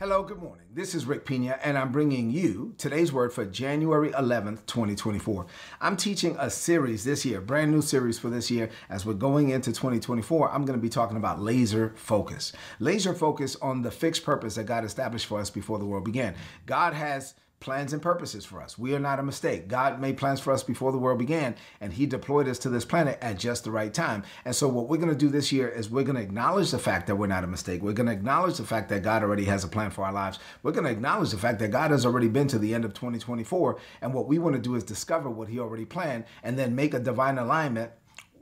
Hello, good morning. This is Rick Pina, and I'm bringing you today's word for January 11th, 2024. I'm teaching a series this year, brand new series for this year. As we're going into 2024, I'm going to be talking about laser focus. Laser focus on the fixed purpose that God established for us before the world began. God has plans and purposes for us. We are not a mistake. God made plans for us before the world began, and He deployed us to this planet at just the right time. And so, what we're going to do this year is we're going to acknowledge the fact that we're not a mistake. We're going to acknowledge the fact that God already has a plan for our lives. We're going to acknowledge the fact that God has already been to the end of 2024. And what we want to do is discover what He already planned and then make a divine alignment,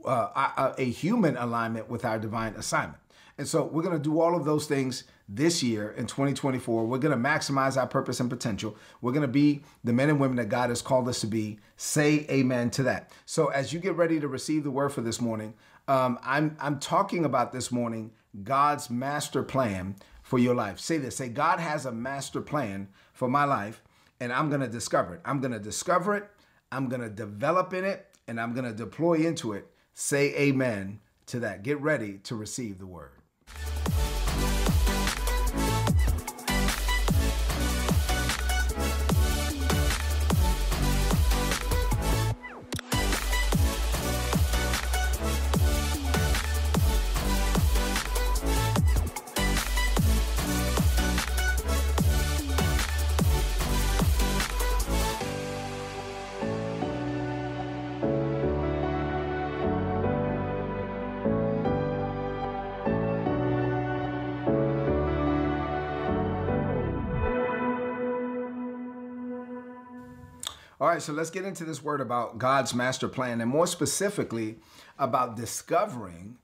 uh, a, a human alignment with our divine assignment. And so, we're going to do all of those things this year in 2024. We're going to maximize our purpose and potential. We're going to be the men and women that God has called us to be. Say amen to that. So as you get ready to receive the word for this morning, um, I'm I'm talking about this morning God's master plan for your life. Say this. Say God has a master plan for my life, and I'm going to discover it. I'm going to discover it. I'm going to develop in it, and I'm going to deploy into it. Say amen to that. Get ready to receive the word. All right, so let's get into this word about God's master plan and more specifically about discovering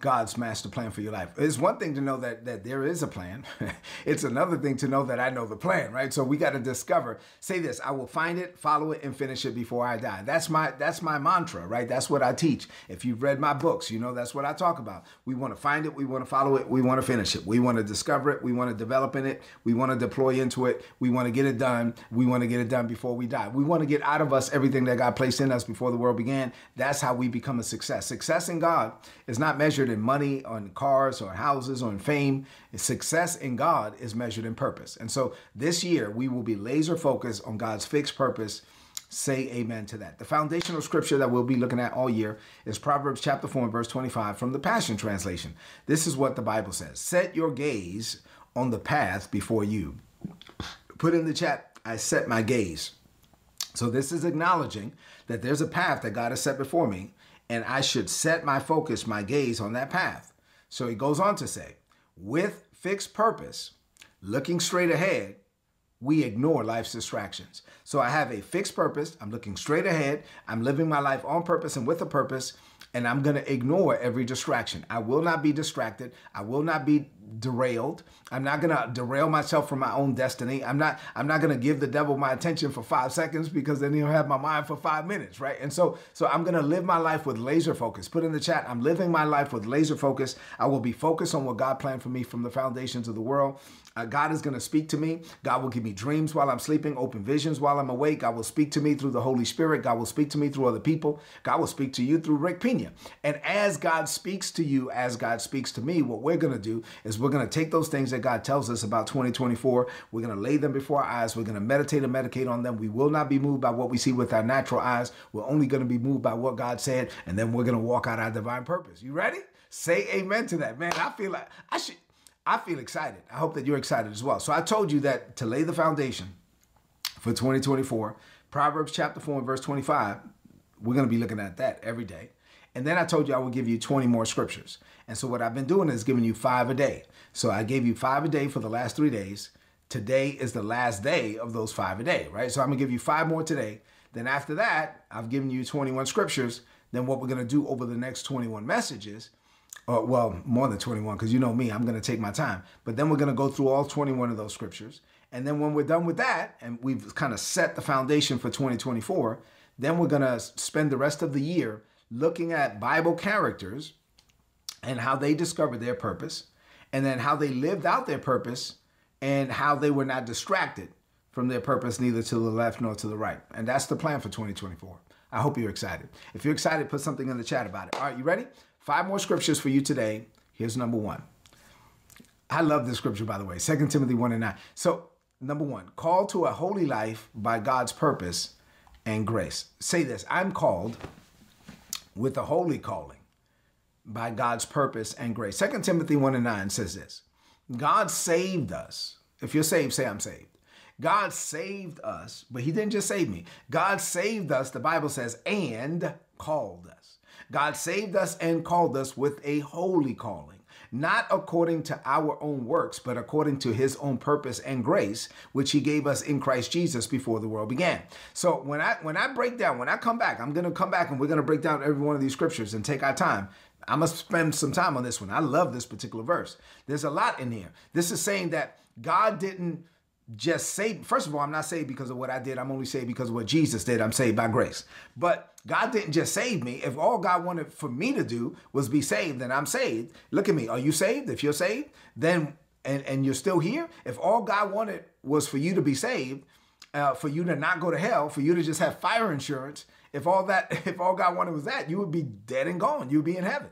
God's master plan for your life. It's one thing to know that that there is a plan. it's another thing to know that I know the plan, right? So we got to discover. Say this, I will find it, follow it and finish it before I die. That's my that's my mantra, right? That's what I teach. If you've read my books, you know that's what I talk about. We want to find it, we want to follow it, we want to finish it. We want to discover it, we want to develop in it, we want to deploy into it, we want to get it done, we want to get it done before we die. We want to get out of us everything that God placed in us before the world began. That's how we become a success. Success in God is not measured in money, on cars, or houses, or in fame. Success in God is measured in purpose. And so this year, we will be laser focused on God's fixed purpose. Say amen to that. The foundational scripture that we'll be looking at all year is Proverbs chapter 4 and verse 25 from the Passion Translation. This is what the Bible says Set your gaze on the path before you. Put in the chat, I set my gaze. So this is acknowledging that there's a path that God has set before me and I should set my focus, my gaze on that path. So he goes on to say, with fixed purpose, looking straight ahead, we ignore life's distractions. So I have a fixed purpose. I'm looking straight ahead. I'm living my life on purpose and with a purpose, and I'm going to ignore every distraction. I will not be distracted. I will not be derailed. I'm not going to derail myself from my own destiny. I'm not I'm not going to give the devil my attention for 5 seconds because then he'll have my mind for 5 minutes, right? And so so I'm going to live my life with laser focus. Put in the chat, I'm living my life with laser focus. I will be focused on what God planned for me from the foundations of the world. Uh, God is going to speak to me. God will give me dreams while I'm sleeping, open visions while I'm awake. God will speak to me through the Holy Spirit. God will speak to me through other people. God will speak to you through Rick Pina. And as God speaks to you, as God speaks to me, what we're going to do is we're going to take those things that God tells us about 2024. We're going to lay them before our eyes. We're going to meditate and medicate on them. We will not be moved by what we see with our natural eyes. We're only going to be moved by what God said. And then we're going to walk out our divine purpose. You ready? Say amen to that. Man, I feel like I should. I feel excited. I hope that you're excited as well. So I told you that to lay the foundation for 2024, Proverbs chapter 4 and verse 25, we're going to be looking at that every day. And then I told you I would give you 20 more scriptures. And so what I've been doing is giving you five a day. So I gave you five a day for the last three days. Today is the last day of those five a day, right? So I'm to give you five more today. Then after that, I've given you 21 scriptures. Then what we're to do over the next 21 messages uh, well, more than 21, because you know me, I'm to take my time. But then we're to go through all 21 of those scriptures. And then when we're done with that, and we've kind of set the foundation for 2024, then we're to spend the rest of the year looking at Bible characters and how they discovered their purpose, and then how they lived out their purpose, and how they were not distracted from their purpose, neither to the left nor to the right. And that's the plan for 2024. I hope you're excited. If you're excited, put something in the chat about it. All right, you ready? Five more scriptures for you today. Here's number one I love this scripture, by the way, 2 Timothy 1 and 9. So, number one, called to a holy life by God's purpose and grace. Say this I'm called with a holy calling by God's purpose and grace. 2 Timothy 1 and 9 says this God saved us. If you're saved, say I'm saved. God saved us, but He didn't just save me. God saved us, the Bible says, and called us. God saved us and called us with a holy calling not according to our own works, but according to his own purpose and grace, which he gave us in Christ Jesus before the world began. So when I when I break down, when I come back, I'm gonna come back and we're gonna break down every one of these scriptures and take our time. I must spend some time on this one. I love this particular verse. There's a lot in here. This is saying that God didn't just saved. First of all, I'm not saved because of what I did. I'm only saved because of what Jesus did. I'm saved by grace. But God didn't just save me. If all God wanted for me to do was be saved, then I'm saved. Look at me. Are you saved? If you're saved, then and and you're still here. If all God wanted was for you to be saved, uh, for you to not go to hell, for you to just have fire insurance, if all that, if all God wanted was that, you would be dead and gone. You'd be in heaven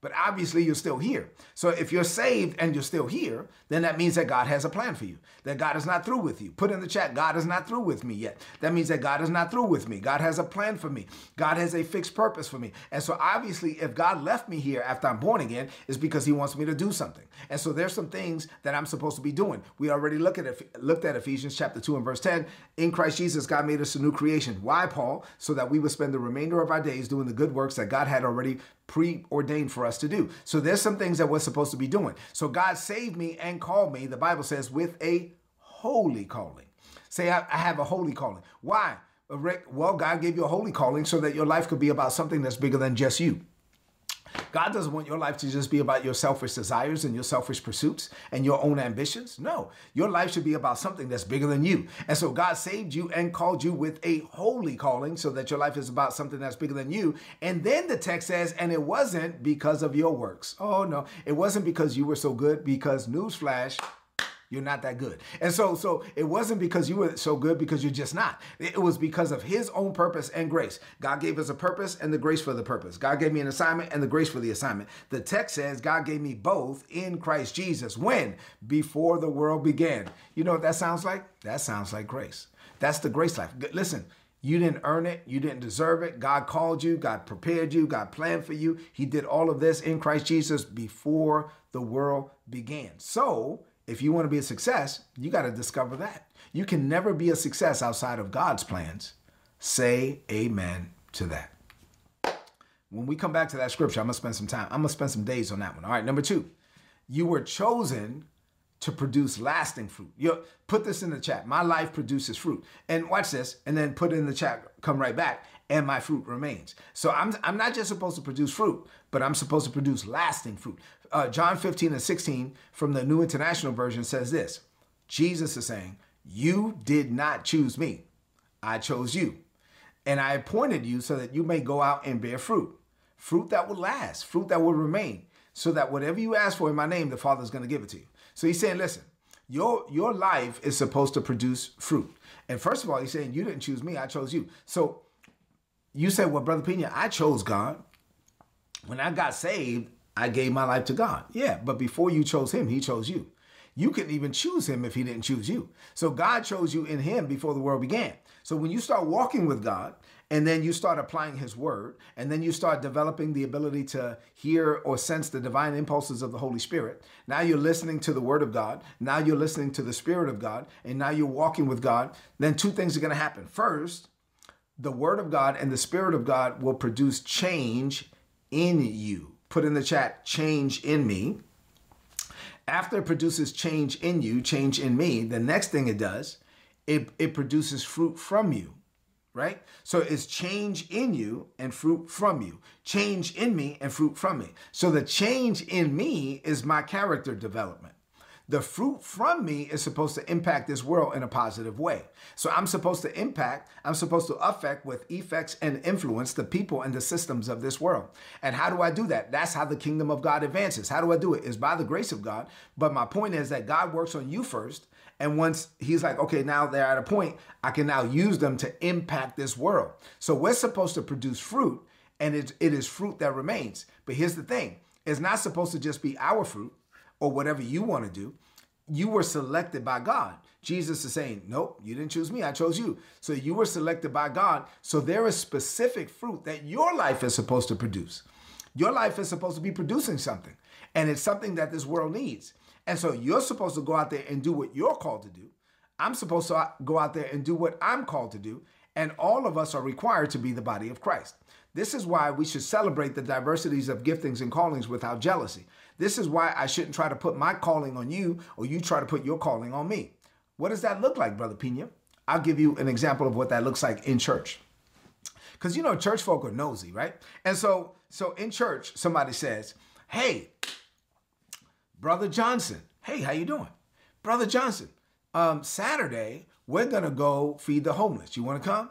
but obviously you're still here. So if you're saved and you're still here, then that means that God has a plan for you, that God is not through with you. Put in the chat, God is not through with me yet. That means that God is not through with me. God has a plan for me. God has a fixed purpose for me. And so obviously, if God left me here after I'm born again, it's because he wants me to do something. And so there's some things that I'm supposed to be doing. We already look at looked at Ephesians chapter 2 and verse 10. In Christ Jesus, God made us a new creation. Why, Paul? So that we would spend the remainder of our days doing the good works that God had already preordained for us to do. So there's some things that we're supposed to be doing. So God saved me and called me, the Bible says, with a holy calling. Say, I, I have a holy calling. Why? Rick, well, God gave you a holy calling so that your life could be about something that's bigger than just you. God doesn't want your life to just be about your selfish desires and your selfish pursuits and your own ambitions. No, your life should be about something that's bigger than you. And so God saved you and called you with a holy calling so that your life is about something that's bigger than you. And then the text says, and it wasn't because of your works. Oh, no, it wasn't because you were so good, because newsflash, you're not that good. And so so it wasn't because you were so good because you're just not. It was because of his own purpose and grace. God gave us a purpose and the grace for the purpose. God gave me an assignment and the grace for the assignment. The text says God gave me both in Christ Jesus. When? Before the world began. You know what that sounds like? That sounds like grace. That's the grace life. Listen, you didn't earn it. You didn't deserve it. God called you. God prepared you. God planned for you. He did all of this in Christ Jesus before the world began. So if you want to be a success, you got to discover that. You can never be a success outside of God's plans. Say amen to that. When we come back to that scripture, I'm going to spend some time. I'm going to spend some days on that one. All right, number two, you were chosen to produce lasting fruit. You put this in the chat. My life produces fruit. And watch this, and then put it in the chat, come right back, and my fruit remains. So I'm, I'm not just supposed to produce fruit, but I'm supposed to produce lasting fruit uh, John 15 and 16 from the New International Version says this Jesus is saying, You did not choose me, I chose you. And I appointed you so that you may go out and bear fruit, fruit that will last, fruit that will remain, so that whatever you ask for in my name, the Father is going to give it to you. So he's saying, Listen, your, your life is supposed to produce fruit. And first of all, he's saying, You didn't choose me, I chose you. So you say, Well, Brother Pina, I chose God. When I got saved, I gave my life to God. Yeah, but before you chose him, he chose you. You couldn't even choose him if he didn't choose you. So God chose you in him before the world began. So when you start walking with God and then you start applying his word and then you start developing the ability to hear or sense the divine impulses of the Holy Spirit, now you're listening to the word of God. Now you're listening to the spirit of God and now you're walking with God. Then two things are going to happen. First, the word of God and the spirit of God will produce change in you put in the chat change in me. After it produces change in you, change in me, the next thing it does, it, it produces fruit from you, right? So it's change in you and fruit from you. Change in me and fruit from me. So the change in me is my character development the fruit from me is supposed to impact this world in a positive way. So I'm supposed to impact, I'm supposed to affect with effects and influence the people and the systems of this world. And how do I do that? That's how the kingdom of God advances. How do I do it? Is by the grace of God. But my point is that God works on you first. And once he's like, okay, now they're at a point, I can now use them to impact this world. So we're supposed to produce fruit, and it, it is fruit that remains. But here's the thing it's not supposed to just be our fruit or whatever you want to do. You were selected by God. Jesus is saying, Nope, you didn't choose me, I chose you. So you were selected by God. So there is specific fruit that your life is supposed to produce. Your life is supposed to be producing something, and it's something that this world needs. And so you're supposed to go out there and do what you're called to do. I'm supposed to uh, go out there and do what I'm called to do. And all of us are required to be the body of Christ. This is why we should celebrate the diversities of giftings and callings without jealousy. This is why I shouldn't try to put my calling on you or you try to put your calling on me. What does that look like, Brother Pina? I'll give you an example of what that looks like in church. Because you know, church folk are nosy, right? And so, so in church, somebody says, Hey, Brother Johnson, hey, how you doing? Brother Johnson, um, Saturday, we're gonna go feed the homeless. You wanna come?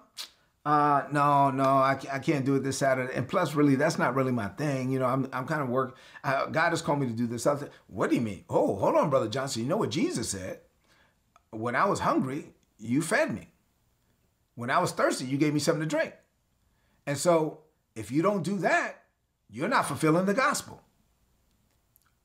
Uh, no, no, I, I can't do it this Saturday. And plus, really, that's not really my thing. You know, I'm, I'm kind of work. Uh, God has called me to do this other. What do you mean? Oh, hold on, Brother Johnson. You know what Jesus said? When I was hungry, you fed me. When I was thirsty, you gave me something to drink. And so, if you don't do that, you're not fulfilling the gospel.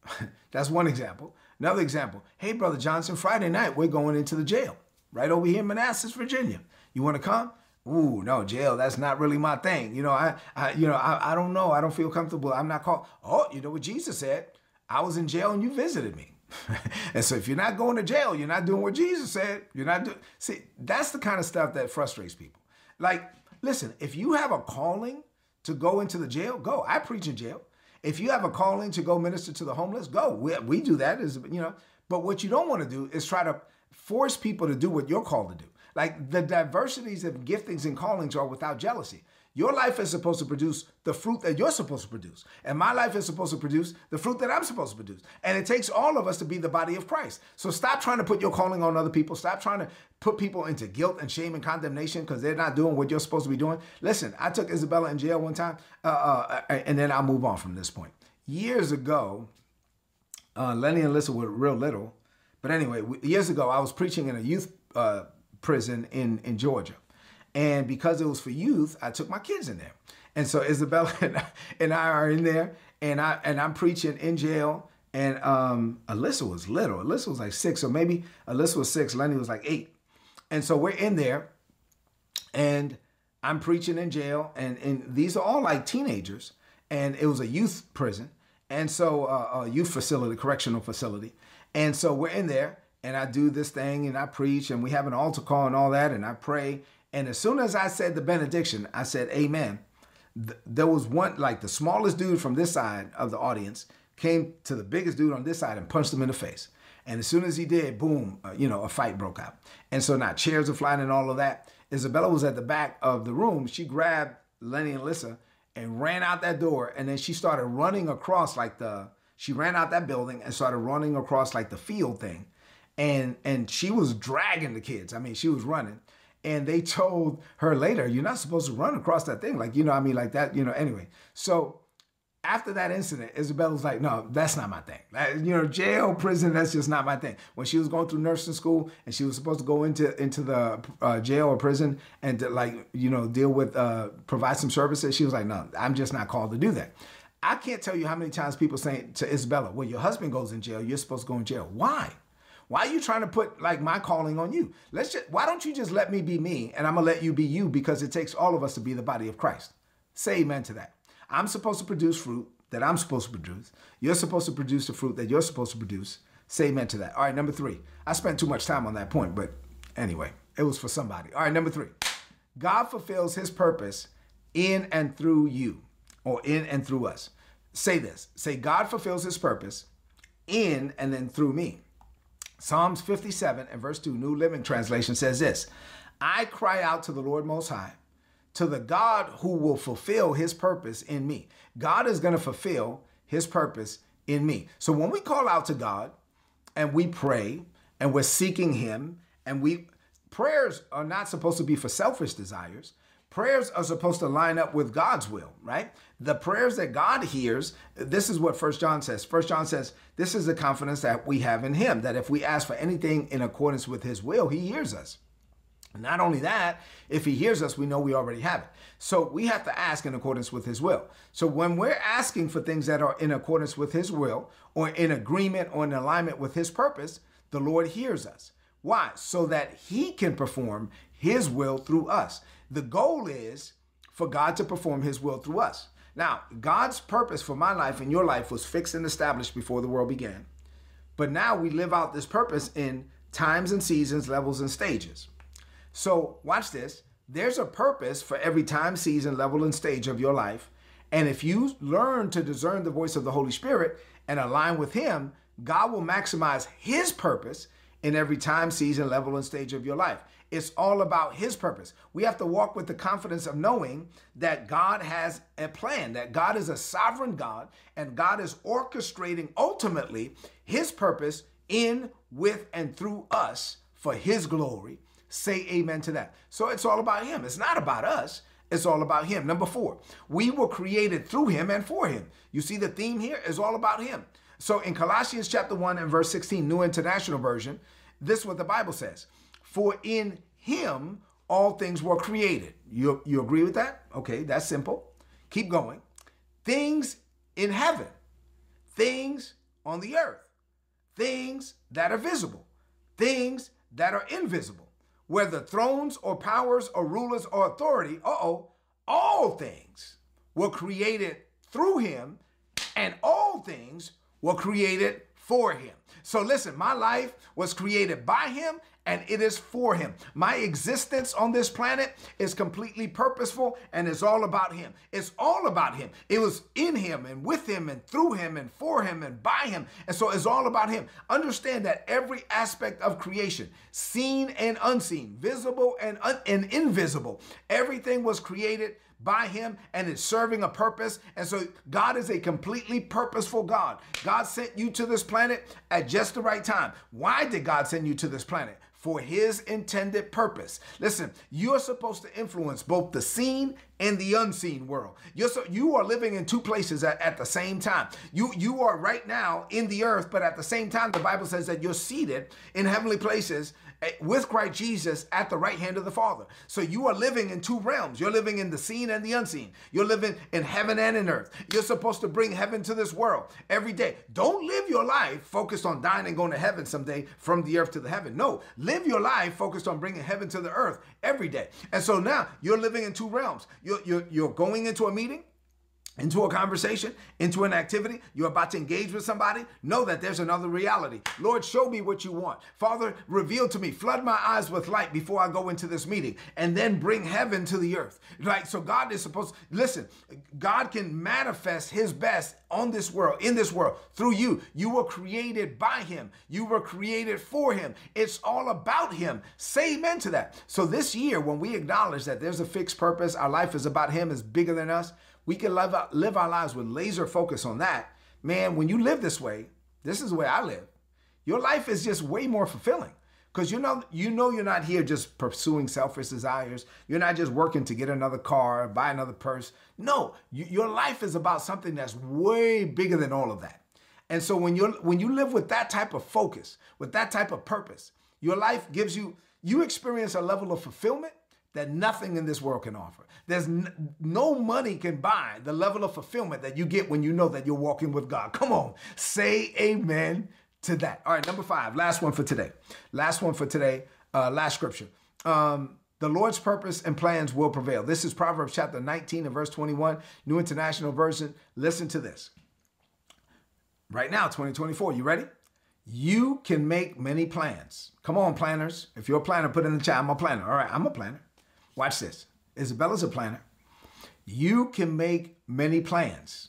That's one example. Another example. Hey, Brother Johnson, Friday night, we're going into the jail right over here in Manassas, Virginia. You want to come? Ooh, no, jail, that's not really my thing. You know, I, I you know, I, I don't know. I don't feel comfortable. I'm not called. Oh, you know what Jesus said? I was in jail and you visited me. and so if you're not going to jail, you're not doing what Jesus said. You're not doing. See, that's the kind of stuff that frustrates people. Like, listen, if you have a calling to go into the jail, go. I preach in jail. If you have a calling to go minister to the homeless, go. We, we do that, is you know. But what you don't want to do is try to force people to do what you're called to do. Like the diversities of giftings and callings are without jealousy. Your life is supposed to produce the fruit that you're supposed to produce. And my life is supposed to produce the fruit that I'm supposed to produce. And it takes all of us to be the body of Christ. So stop trying to put your calling on other people. Stop trying to put people into guilt and shame and condemnation because they're not doing what you're supposed to be doing. Listen, I took Isabella in jail one time, uh, uh, uh and then I'll move on from this point. Years ago, uh, Lenny and Alyssa were real little. But anyway, years ago, I was preaching in a youth uh, prison in, in Georgia. And because it was for youth, I took my kids in there. And so Isabella and I, and I are in there, and I and I'm preaching in jail. And um, Alyssa was little. Alyssa was like six, or maybe Alyssa was six. Lenny was like eight. And so we're in there, and I'm preaching in jail, and and these are all like teenagers, and it was a youth prison, and so uh, a youth facility, correctional facility, and so we're in there, and I do this thing, and I preach, and we have an altar call and all that, and I pray, and as soon as I said the benediction, I said, Amen. There was one, like the smallest dude from this side of the audience came to the biggest dude on this side and punched him in the face. And as soon as he did, boom, uh, you know, a fight broke out. And so now chairs are flying and all of that. Isabella was at the back of the room. She grabbed Lenny and Alyssa and ran out that door. And then she started running across like the, she ran out that building and started running across like the field thing. And, and she was dragging the kids. I mean, she was running and they told her later, you're not supposed to run across that thing. Like, you know, I mean, like that, you know, anyway. So after that incident, Isabella was like, no, that's not my thing. you know, jail, prison, that's just not my thing. When she was going through nursing school and she was supposed to go into into the uh, jail or prison and to like, you know, deal with, uh, provide some services, she was like, no, I'm just not called to do that. I can't tell you how many times people say to Isabella, well, your husband goes in jail, you're supposed to go in jail. Why? Why are you trying to put like my calling on you? Let's just why don't you just let me be me and I'm gonna let you be you because it takes all of us to be the body of Christ. Say amen to that. I'm supposed to produce fruit that I'm supposed to produce. You're supposed to produce the fruit that you're supposed to produce. Say amen to that. All right, number three. I spent too much time on that point, but anyway, it was for somebody. All right, number three. God fulfills his purpose in and through you, or in and through us. Say this. Say, God fulfills his purpose in and then through me. Psalms 57 and verse 2, New Living Translation says this I cry out to the Lord Most High, to the God who will fulfill his purpose in me. God is going to fulfill his purpose in me. So when we call out to God and we pray and we're seeking him and we prayers are not supposed to be for selfish desires. Prayers are supposed to line up with God's will, right? The prayers that God hears, this is what First John says. First John says, this is the confidence that we have in him, that if we ask for anything in accordance with his will, he hears us. Not only that, if he hears us, we know we already have it. So we have to ask in accordance with his will. So when we're asking for things that are in accordance with his will or in agreement or in alignment with his purpose, the Lord hears us. Why? So that he can perform his will through us. The goal is for God to perform his will through us. Now, God's purpose for my life and your life was fixed and established before the world began. But now we live out this purpose in times and seasons, levels and stages. So, watch this. There's a purpose for every time, season, level, and stage of your life. And if you learn to discern the voice of the Holy Spirit and align with Him, God will maximize His purpose in every time, season, level, and stage of your life. It's all about His purpose. We have to walk with the confidence of knowing that God has a plan, that God is a sovereign God, and God is orchestrating ultimately His purpose in, with, and through us for His glory Say amen to that. So it's all about him. It's not about us. It's all about him. Number four, we were created through him and for him. You see the theme here is all about him. So in Colossians chapter 1 and verse 16, New International Version, this is what the Bible says. For in him all things were created. You, you agree with that? Okay, that's simple. Keep going. Things in heaven, things on the earth, things that are visible, things that are invisible whether thrones or powers or rulers or authority, uh-oh, all things were created through him and all things were created for him. So listen, my life was created by him and it is for him. My existence on this planet is completely purposeful and it's all about him. It's all about him. It was in him and with him and through him and for him and by him. And so it's all about him. Understand that every aspect of creation, seen and unseen, visible and, un- and invisible, everything was created by him and it's serving a purpose. And so God is a completely purposeful God. God sent you to this planet at just the right time. Why did God send you to this planet? For his intended purpose. Listen, you're supposed to influence both the seen and the unseen world. You're so, you are living in two places at, at the same time. You you are right now in the earth, but at the same time, the Bible says that you're seated in heavenly places Eh, with Christ Jesus at the right hand of the Father. So you are living in two realms. You're living in the seen and the unseen. You're living in heaven and in earth. You're supposed to bring heaven to this world every day. Don't live your life focused on dying and going to heaven someday from the earth to the heaven. No, live your life focused on bringing heaven to the earth every day. And so now you're living in two realms. You're, you're, you're going into a meeting into a conversation, into an activity, you're about to engage with somebody, know that there's another reality. Lord, show me what you want. Father, reveal to me, flood my eyes with light before I go into this meeting, and then bring heaven to the earth. Right? So God is supposed, listen, God can manifest his best on this world, in this world, through you. You were created by him. You were created for him. It's all about him. Say amen to that. So this year, when we acknowledge that there's a fixed purpose, our life is about him, is bigger than us, we can live, live our lives with laser focus on that. Man, when you live this way, this is the way I live. Your life is just way more fulfilling because you know you know you're not here just pursuing selfish desires. You're not just working to get another car, buy another purse. No, you, your life is about something that's way bigger than all of that. And so when you when you live with that type of focus, with that type of purpose, your life gives you you experience a level of fulfillment that nothing in this world can offer. There's no money can buy the level of fulfillment that you get when you know that you're walking with God. Come on, say amen to that. All right, number five, last one for today. Last one for today, uh, last scripture. Um, the Lord's purpose and plans will prevail. This is Proverbs chapter 19 and verse 21, New International Version. Listen to this. Right now, 2024, you ready? You can make many plans. Come on, planners. If you're a planner, put in the chat. I'm a planner. All right, I'm a planner. Watch this. Isabella's a planner. You can make many plans,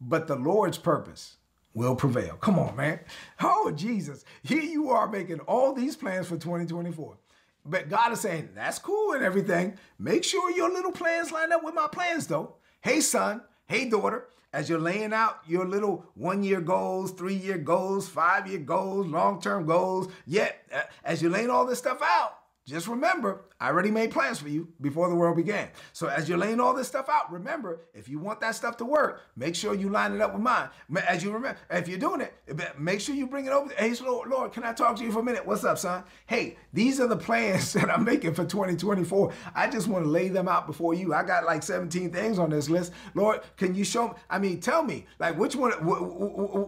but the Lord's purpose will prevail. Come on, man. Oh, Jesus. Here you are making all these plans for 2024. But God is saying, that's cool and everything. Make sure your little plans line up with my plans, though. Hey, son. Hey, daughter. As you're laying out your little one year goals, three year goals, five year goals, long term goals, yet uh, as you're laying all this stuff out, just remember, I already made plans for you before the world began. So as you're laying all this stuff out, remember, if you want that stuff to work, make sure you line it up with mine. As you remember, if you're doing it, make sure you bring it over. Hey, Lord, Lord, can I talk to you for a minute? What's up, son? Hey, these are the plans that I'm making for 2024. I just want to lay them out before you. I got like 17 things on this list. Lord, can you show me? I mean, tell me, like, which one,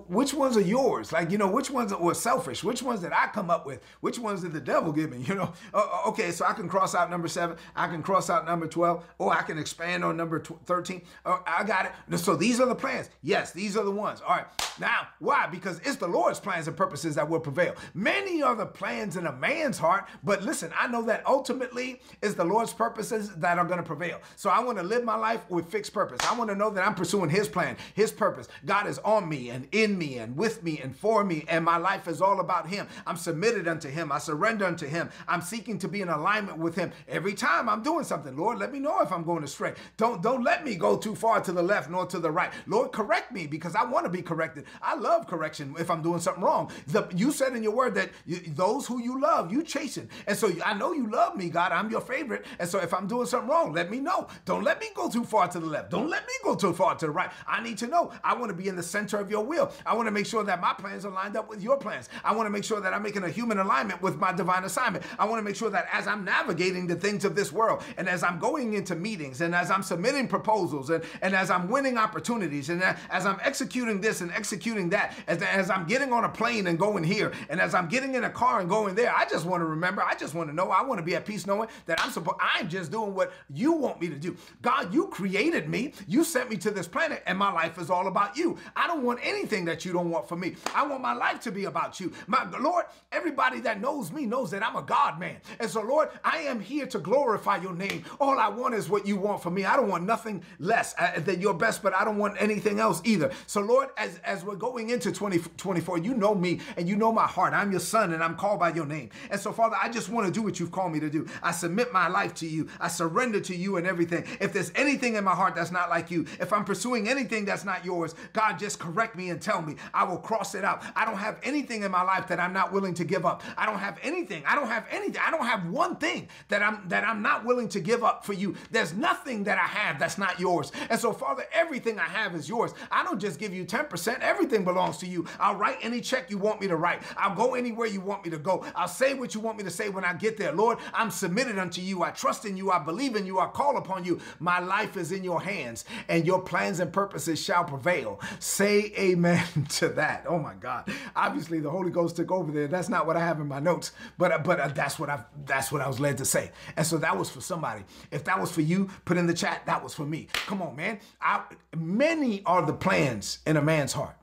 which ones are yours? Like, you know, which ones were selfish? Which ones did I come up with? Which ones did the devil give me? You know, uh, uh, okay, so I can cross out number seven, I can cross out number 12, or I can expand on number 13. Oh, I got it. So these are the plans. Yes, these are the ones. All right. Now, why? Because it's the Lord's plans and purposes that will prevail. Many are the plans in a man's heart, but listen, I know that ultimately it's the Lord's purposes that are going to prevail. So I want to live my life with fixed purpose. I want to know that I'm pursuing His plan, His purpose. God is on me and in me and with me and for me, and my life is all about Him. I'm submitted unto Him. I surrender unto Him. I'm seeking to be in alignment with Him. Every time I'm doing something, Lord, let me know if I'm going astray. Don't don't let me go too far to the left nor to the right. Lord, correct me because I want to be corrected. I love correction if I'm doing something wrong. The, you said in your word that you, those who you love, you chasing. And so I know you love me, God. I'm your favorite. And so if I'm doing something wrong, let me know. Don't let me go too far to the left. Don't let me go too far to the right. I need to know. I want to be in the center of your will. I want to make sure that my plans are lined up with your plans. I want to make sure that I'm making a human alignment with my divine assignment. I want to make sure that as I'm navigating the things of this world and as I'm going into meetings and as I'm submitting proposals and, and as I'm winning opportunities and as I'm executing this and executing that, as, as I'm getting on a plane and going here and as I'm getting in a car and going there, I just want to remember, I just want to know, I want to be at peace knowing that I'm supposed, I'm just doing what you want me to do. God, you created me, you sent me to this planet, and my life is all about you. I don't want anything that you don't want for me. I want my life to be about you. My Lord, everybody that knows me knows that I'm a God man. And so, Lord, I am here to glorify your name. All I want is what you want for me. I don't want nothing less uh, than your best, but I don't want anything else either. So, Lord, as, as we're going into 2024, you know me and you know my heart. I'm your son and I'm called by your name. And so, Father, I just want to do what you've called me to do. I submit my life to you. I surrender to you and everything. If there's anything in my heart that's not like you, if I'm pursuing anything that's not yours, God, just correct me and tell me. I will cross it out. I don't have anything in my life that I'm not willing to give up. I don't have anything. I don't have anything. I don't have one thing that I'm that I'm not willing to give up for you. There's nothing that I have that's not yours. And so, Father, everything I have is yours. I don't just give you 10%. Everything belongs to you. I'll write any check you want me to write. I'll go anywhere you want me to go. I'll say what you want me to say when I get there. Lord, I'm submitted unto you. I trust in you. I believe in you. I call upon you. My life is in your hands, and your plans and purposes shall prevail. Say amen to that. Oh my God. Obviously, the Holy Ghost took over there. That's not what I have in my notes, but but uh, that's what I that's what I was led to say. And so that was for somebody. If that was for you, put in the chat. That was for me. Come on, man. I, many are the plans in a man's heart,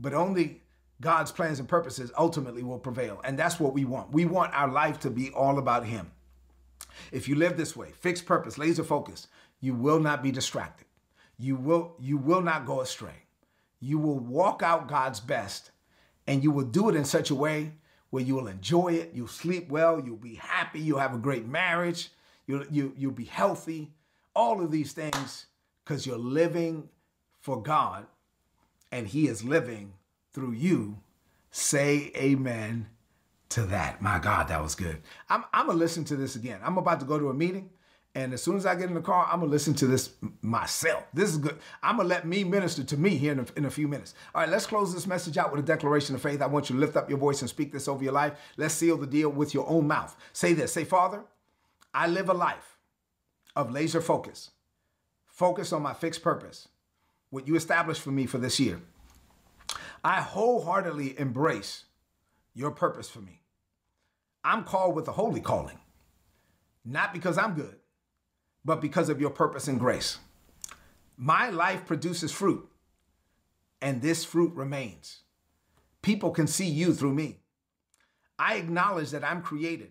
but only God's plans and purposes ultimately will prevail. And that's what we want. We want our life to be all about Him. If you live this way, fixed purpose, laser focus, you will not be distracted. You will, you will not go astray. You will walk out God's best and you will do it in such a way where you will enjoy it. You'll sleep well. You'll be happy. You'll have a great marriage. You'll, you, you'll be healthy. All of these things because you're living for God and He is living through you. Say amen to that. My God, that was good. I'm, I'm going to listen to this again. I'm about to go to a meeting. And as soon as I get in the car, I'm gonna listen to this myself. This is good. I'm gonna let me minister to me here in a, in a, few minutes. All right, let's close this message out with a declaration of faith. I want you to lift up your voice and speak this over your life. Let's seal the deal with your own mouth. Say this Say, Father, I live a life of laser focus, focus on my fixed purpose, what you established for me for this year. I wholeheartedly embrace your purpose for me. I'm called with a holy calling, not because I'm good, but because of your purpose and grace. My life produces fruit, and this fruit remains. People can see you through me. I acknowledge that I'm created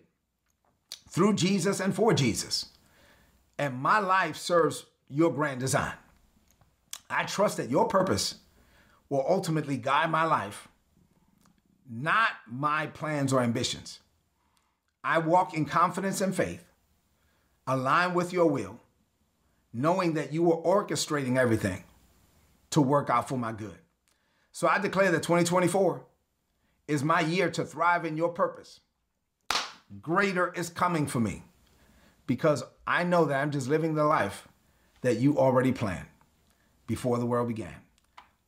through Jesus and for Jesus, and my life serves your grand design. I trust that your purpose will ultimately guide my life, not my plans or ambitions. I walk in confidence and faith, align with your will, knowing that you are orchestrating everything to work out for my good. So I declare that 2024 is my year to thrive in your purpose, greater is coming for me because I know that I'm just living the life that you already planned before the world began.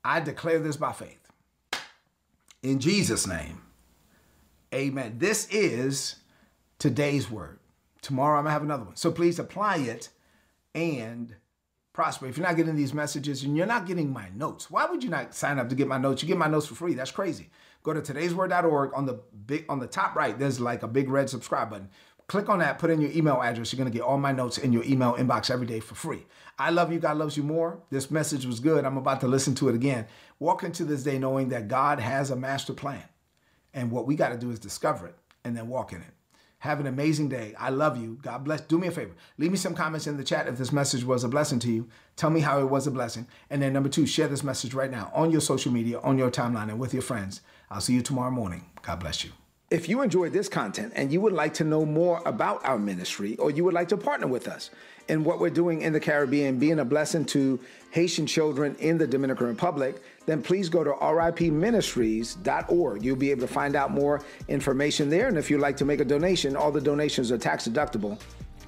I declare this by faith. In Jesus' name, amen. This is today's word. Tomorrow I'm to have another one. So please apply it and prosper. If you're not getting these messages and you're not getting my notes, why would you not sign up to get my notes? You get my notes for free. That's crazy. Go to today'sword.org on the big on the top right. There's like a big red subscribe button. Click on that, put in your email address. You're going to get all my notes in your email inbox every day for free. I love you. God loves you more. This message was good. I'm about to listen to it again. Walk into this day knowing that God has a master plan. And what we got to do is discover it and then walk in it. Have an amazing day. I love you. God bless. Do me a favor. Leave me some comments in the chat if this message was a blessing to you. Tell me how it was a blessing. And then, number two, share this message right now on your social media, on your timeline, and with your friends. I'll see you tomorrow morning. God bless you. If you enjoyed this content and you would like to know more about our ministry or you would like to partner with us in what we're doing in the Caribbean, being a blessing to Haitian children in the Dominican Republic, then please go to ripministries.org. You'll be able to find out more information there. And if you'd like to make a donation, all the donations are tax deductible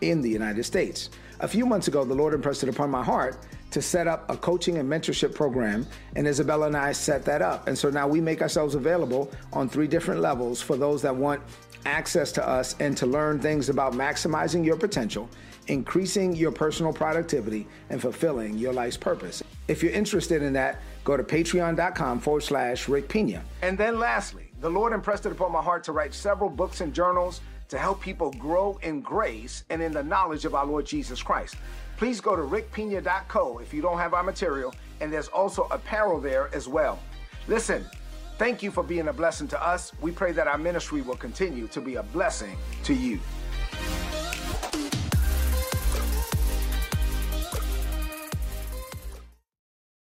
in the United States. A few months ago, the Lord impressed it upon my heart to set up a coaching and mentorship program, and Isabella and I set that up. And so now we make ourselves available on three different levels for those that want access to us and to learn things about maximizing your potential, increasing your personal productivity, and fulfilling your life's purpose. If you're interested in that, go to patreon.com forward slash Rick Pina. And then lastly, the Lord impressed it upon my heart to write several books and journals to help people grow in grace and in the knowledge of our Lord Jesus Christ. Please go to rickpina.co if you don't have our material, and there's also apparel there as well. Listen, thank you for being a blessing to us. We pray that our ministry will continue to be a blessing to you.